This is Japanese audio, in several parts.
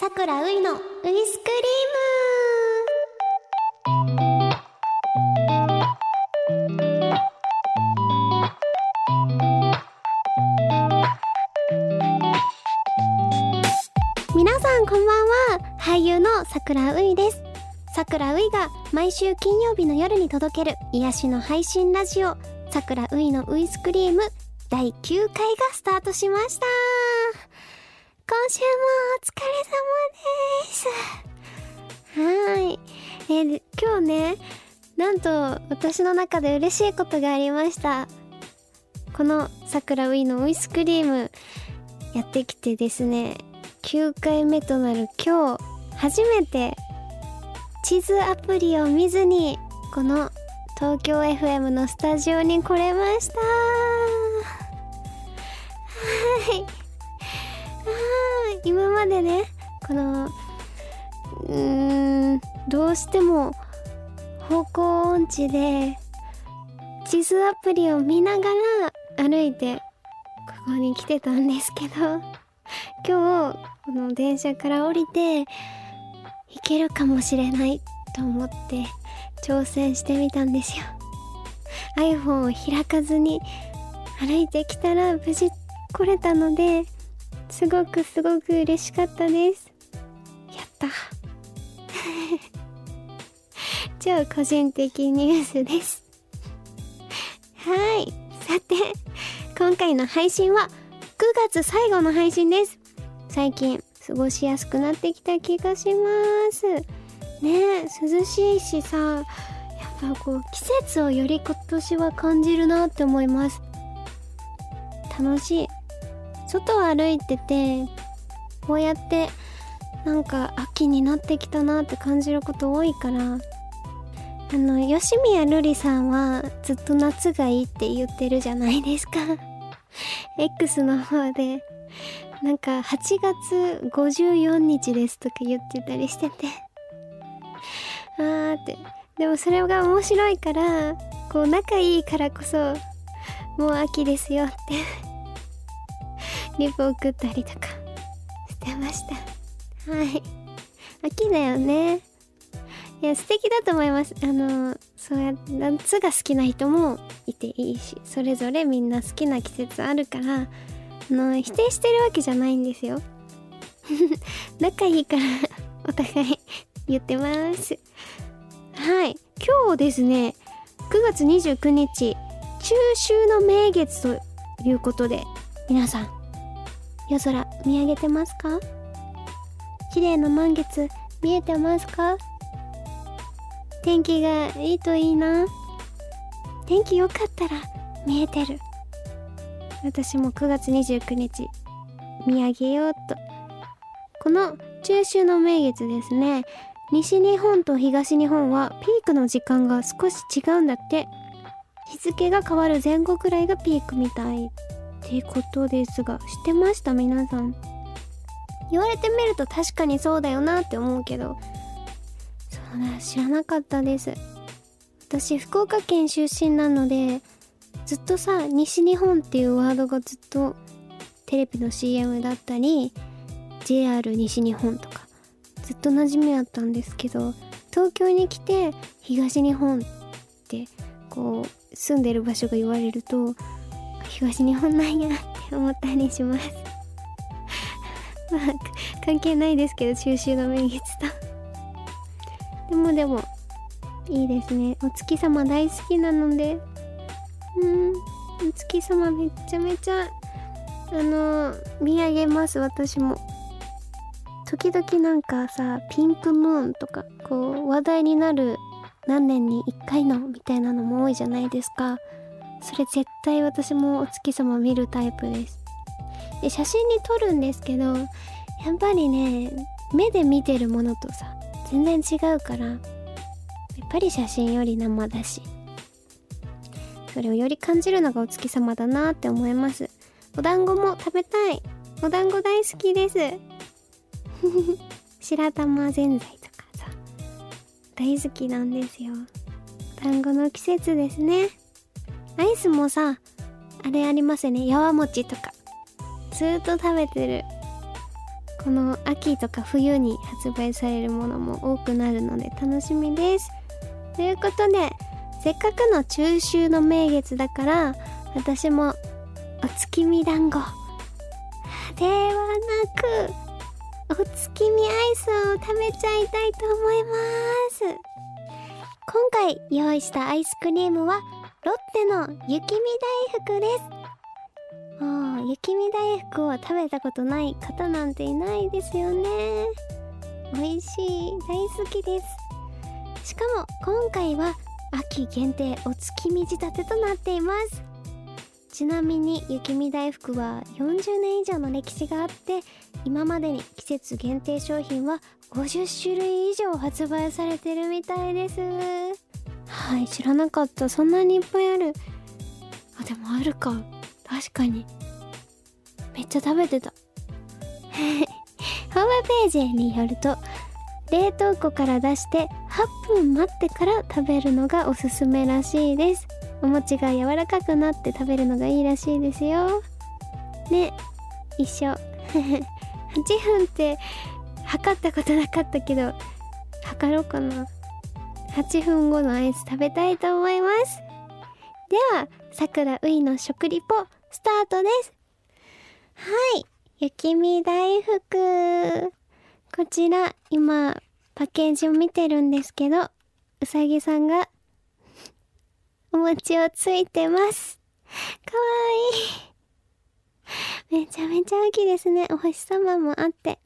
さくらういのウイスクリーム。皆さんこんばんは。俳優のさくらういです。さくらういが毎週金曜日の夜に届ける癒しの配信ラジオさくらういのウイスクリーム第9回がスタートしました。今週もお疲れ様です。はい。えー今日ねなんと私の中で嬉しいことがありました。このさくらういのウイスクリームやってきてですね9回目となる今日初めて地図アプリを見ずにこの東京 FM のスタジオに来れました。はい。までねこのうーんどうしても方向音痴で地図アプリを見ながら歩いてここに来てたんですけど 今日この電車から降りて行けるかもしれないと思って挑戦してみたんですよ。iPhone を開かずに歩いてきたら無事来れたのですごくすごく嬉しかったです。やった。超個人的ニュースです。はい。さて今回の配信は9月最後の配信です。最近過ごしやすくなってきた気がします。ねえ涼しいしさやっぱこう季節をより今年は感じるなって思います。楽しい。外を歩いててこうやってなんか秋になってきたなって感じること多いからあの吉宮瑠璃さんはずっと夏がいいって言ってるじゃないですか。X の方で。なんか8月54日ですとか言ってたりしてて。あーって。でもそれが面白いからこう仲いいからこそもう秋ですよって。リプ送ったりとかしてました。はい。秋だよね。いや素敵だと思います。あのそうやって夏が好きな人もいていいしそれぞれみんな好きな季節あるからあの否定してるわけじゃないんですよ。仲いいから お互い言ってます。はい。今日ですね9月29日中秋の名月ということで皆さん夜空見上げてますか？綺麗な満月見えてますか？天気がいいといいな。天気良かったら見えてる。私も9月29日見上げようと。この中秋の名月ですね。西日本と東日本はピークの時間が少し違うんだって。日付が変わる前後くらいがピークみたい。ってことですが知ってました？皆さん。言われてみると確かにそうだよなって思うけど。そうだ知らなかったです。私福岡県出身なのでずっとさ西日本っていうワードがずっとテレビの CM だったり JR 西日本とかずっと馴染みあったんですけど東京に来て東日本ってこう住んでる場所が言われると東日本なんやって思ったりします。まあ関係ないですけど中秋の名月と。でもでもいいですね。お月様大好きなので。うん。お月様めっちゃめちゃあの見上げます私も。時々なんかさピンクムーンとかこう話題になる何年に1回のみたいなのも多いじゃないですか。それ絶対私もお月様見るタイプです。で写真に撮るんですけどやっぱりね目で見てるものとさ全然違うからやっぱり写真より生だしそれをより感じるのがお月様だなって思います。お団子も食べたい。お団子大好きです。白玉ぜんざいとかさ大好きなんですよ。団子の季節ですね。アイスもさあれありますよね。やわ餅とか。ずっと食べてる。この秋とか冬に発売されるものも多くなるので楽しみです。ということでせっかくの中秋の名月だから私もお月見団子。ではなくお月見アイスを食べちゃいたいと思います。今回用意したアイスクリームはロッテの雪見大福です。もう雪見大福を食べたことない方なんていないですよね。美味しい大好きです。しかも今回は秋限定お月見仕立てとなっています。ちなみに雪見大福は40年以上の歴史があって今までに季節限定商品は50種類以上発売されてるみたいです。はい知らなかった。そんなにいっぱいある。あでもあるか。確かに。めっちゃ食べてた。ホームページによると冷凍庫から出して8分待ってから食べるのがおすすめらしいです。お餅が柔らかくなって食べるのがいいらしいですよ。ね。一緒。8分って測ったことなかったけど測ろうかな。8分後のアイス食べたいと思います。ではさくらういの食リポスタートです。はい雪見大福。こちら今パッケージを見てるんですけどうさぎさんがお餅をついてます。かわいい。めちゃめちゃ秋ですね。お星様もあって。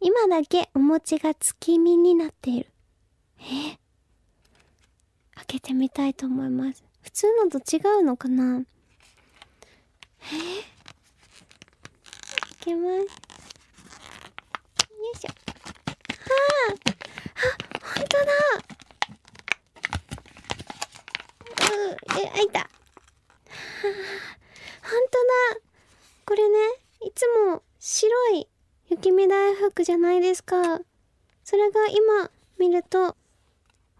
今だけお餅が月見になっている。えけてみたいと思います。普通のと違うのかな？え開けます。よいしょ。はあ。あ本当だ。うえ開いた。はあ。本当だ。これねいつも白い雪見大福じゃないですか。それが今見ると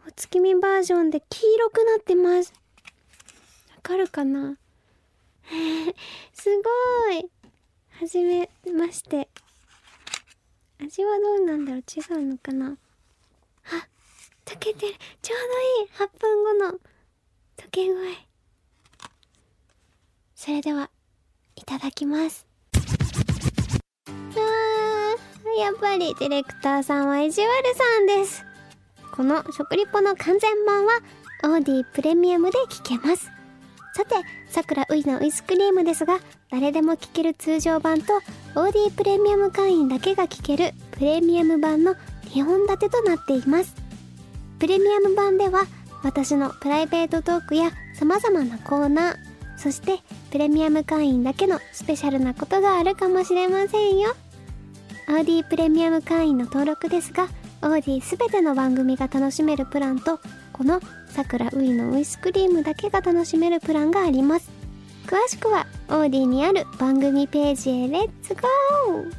お月見バージョンで黄色くなってます。わかるかな？すごい。はじめまして。味はどうなんだろう？違うのかな？あ溶けてる。ちょうどいい。8分後の。溶け具合それではいただきます。あー。やっぱりディレクターさんは意地悪さんです。この食リポの完全版はオーディプレミアムで聞けます。さてさくらういのウイスクリームですが誰でも聞ける通常版とオーディプレミアム会員だけが聞けるプレミアム版の2本立てとなっています。プレミアム版では私のプライベートトークや様々なコーナーそしてプレミアム会員だけのスペシャルなことがあるかもしれませんよ。オーディプレミアム会員の登録ですがオーディすべての番組が楽しめるプランとこのさくらういのウイスクリームだけが楽しめるプランがあります。詳しくはオーディにある番組ページへ。レッツゴー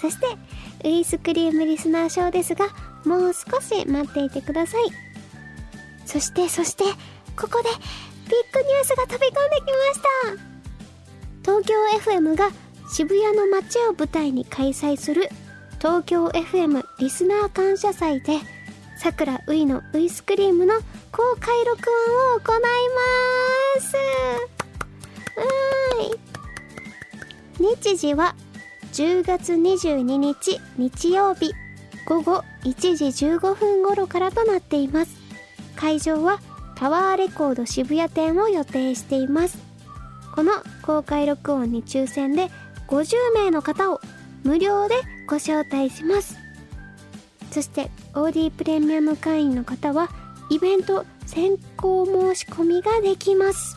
そしてウイスクリームリスナー賞ですがもう少し待っていてください。そしてそしてここでビッグニュースが飛び込んできました。東京 FM が渋谷の街を舞台に開催する東京 FM リスナー感謝祭でさくらういのウイスクリームの公開録音を行います。うーい。日時は10月22日日曜日午後1時15分頃からとなっています。会場はタワーレコード渋谷店を予定しています。この公開録音に抽選で50名の方を無料でご招待します。そして OD プレミアム会員の方はイベント先行申し込みができます。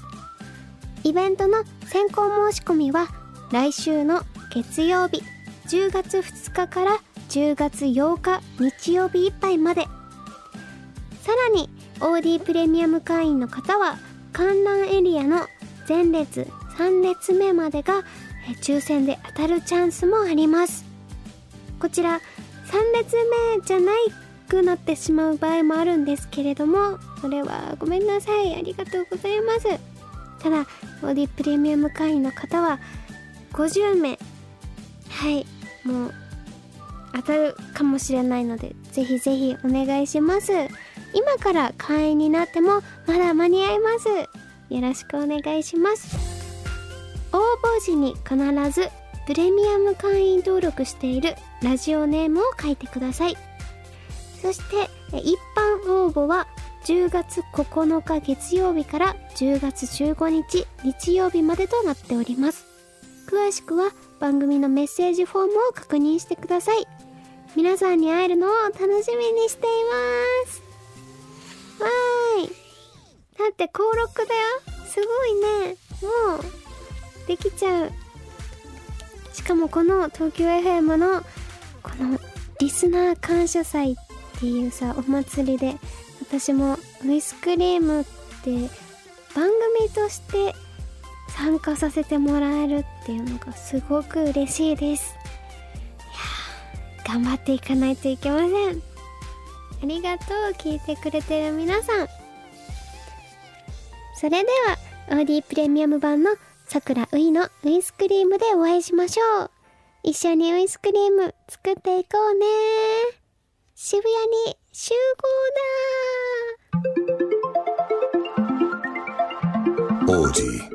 イベントの先行申し込みは来週の月曜日10月2日から10月8日日曜日いっぱいまで。さらに OD プレミアム会員の方は観覧エリアの前列3列目までが抽選で当たるチャンスもあります。こちら3列目じゃないくなってしまう場合もあるんですけれどもそれはごめんなさい。ありがとうございます。ただ OD プレミアム会員の方は50名。はい。もう当たるかもしれないのでぜひぜひお願いします。今から会員になってもまだ間に合います。よろしくお願いします。応募時に必ずプレミアム会員登録しているラジオネームを書いてください。そして一般応募は10月9日月曜日から10月15日日曜日までとなっております。詳しくは番組のメッセージフォームを確認してください。皆さんに会えるのを楽しみにしています。わーい。だって登録だよ。すごいね。もう。できちゃう。しかもこの東京 FM のこのリスナー感謝祭っていうさお祭りで私もウイスクリームって番組として参加させてもらえるっていうのがすごく嬉しいです。いや頑張っていかないといけません。ありがとう聞いてくれてる皆さん。それでは OD プレミアム版のさくらういのウイスクリームでお会いしましょう。一緒にウイスクリーム作っていこうね。渋谷に集合だ Audi.